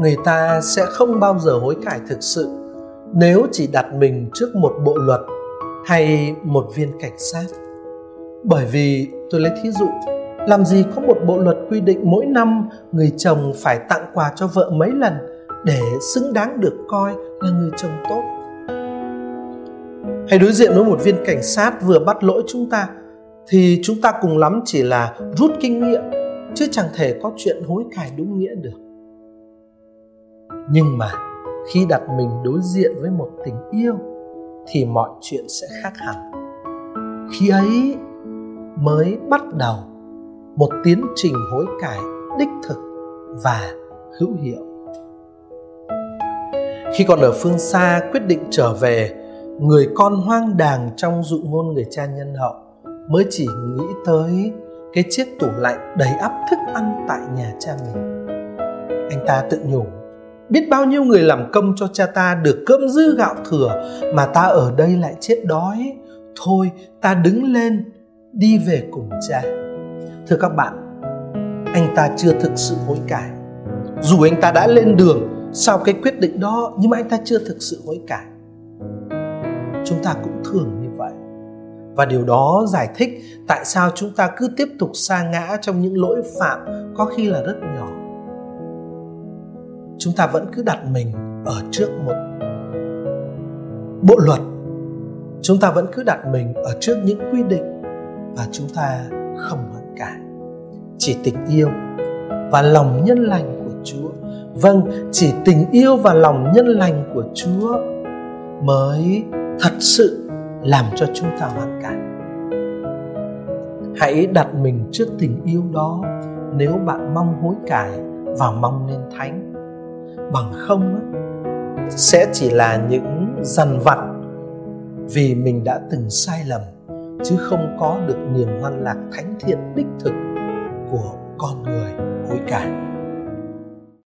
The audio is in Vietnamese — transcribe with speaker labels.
Speaker 1: người ta sẽ không bao giờ hối cải thực sự. Nếu chỉ đặt mình trước một bộ luật hay một viên cảnh sát. Bởi vì, tôi lấy thí dụ, làm gì có một bộ luật quy định mỗi năm người chồng phải tặng quà cho vợ mấy lần để xứng đáng được coi là người chồng tốt? Hay đối diện với một viên cảnh sát vừa bắt lỗi chúng ta, thì chúng ta cùng lắm chỉ là rút kinh nghiệm, chứ chẳng thể có chuyện hối cải đúng nghĩa được nhưng mà, khi đặt mình đối diện với một tình yêu, thì mọi chuyện sẽ khác hẳn. Khi ấy mới bắt đầu một tiến trình hối cải đích thực và hữu hiệu. Khi còn ở phương xa, quyết định trở về, người con hoang đàng trong dụ ngôn người cha nhân hậu mới chỉ nghĩ tới cái chiếc tủ lạnh đầy ắp thức ăn tại nhà cha mình. Anh ta tự nhủ biết bao nhiêu người làm công cho cha ta được cơm dư gạo thừa, mà ta ở đây lại chết đói. Thôi, ta đứng lên, đi về cùng cha. Thưa các bạn, anh ta chưa thực sự hối cải. Dù anh ta đã lên đường, sau cái quyết định đó, nhưng mà anh ta chưa thực sự hối cải. Chúng ta cũng thường như vậy. Và điều đó giải thích tại sao chúng ta cứ tiếp tục sa ngã trong những lỗi phạm, có khi là rất nhỏ chúng ta vẫn cứ đặt mình ở trước một bộ luật. Chúng ta vẫn cứ đặt mình ở trước những quy định và chúng ta không hận cải. Chỉ tình yêu và lòng nhân lành của chúa. Vâng chỉ tình yêu và lòng nhân lành của chúa mới thật sự làm cho chúng ta hoàn cải. Hãy đặt mình trước tình yêu đó nếu bạn mong hối cải và mong nên thánh bằng không sẽ chỉ là những dằn vặt vì mình đã từng sai lầm, chứ không có được niềm hoan lạc thánh thiện đích thực của con người, hối cải.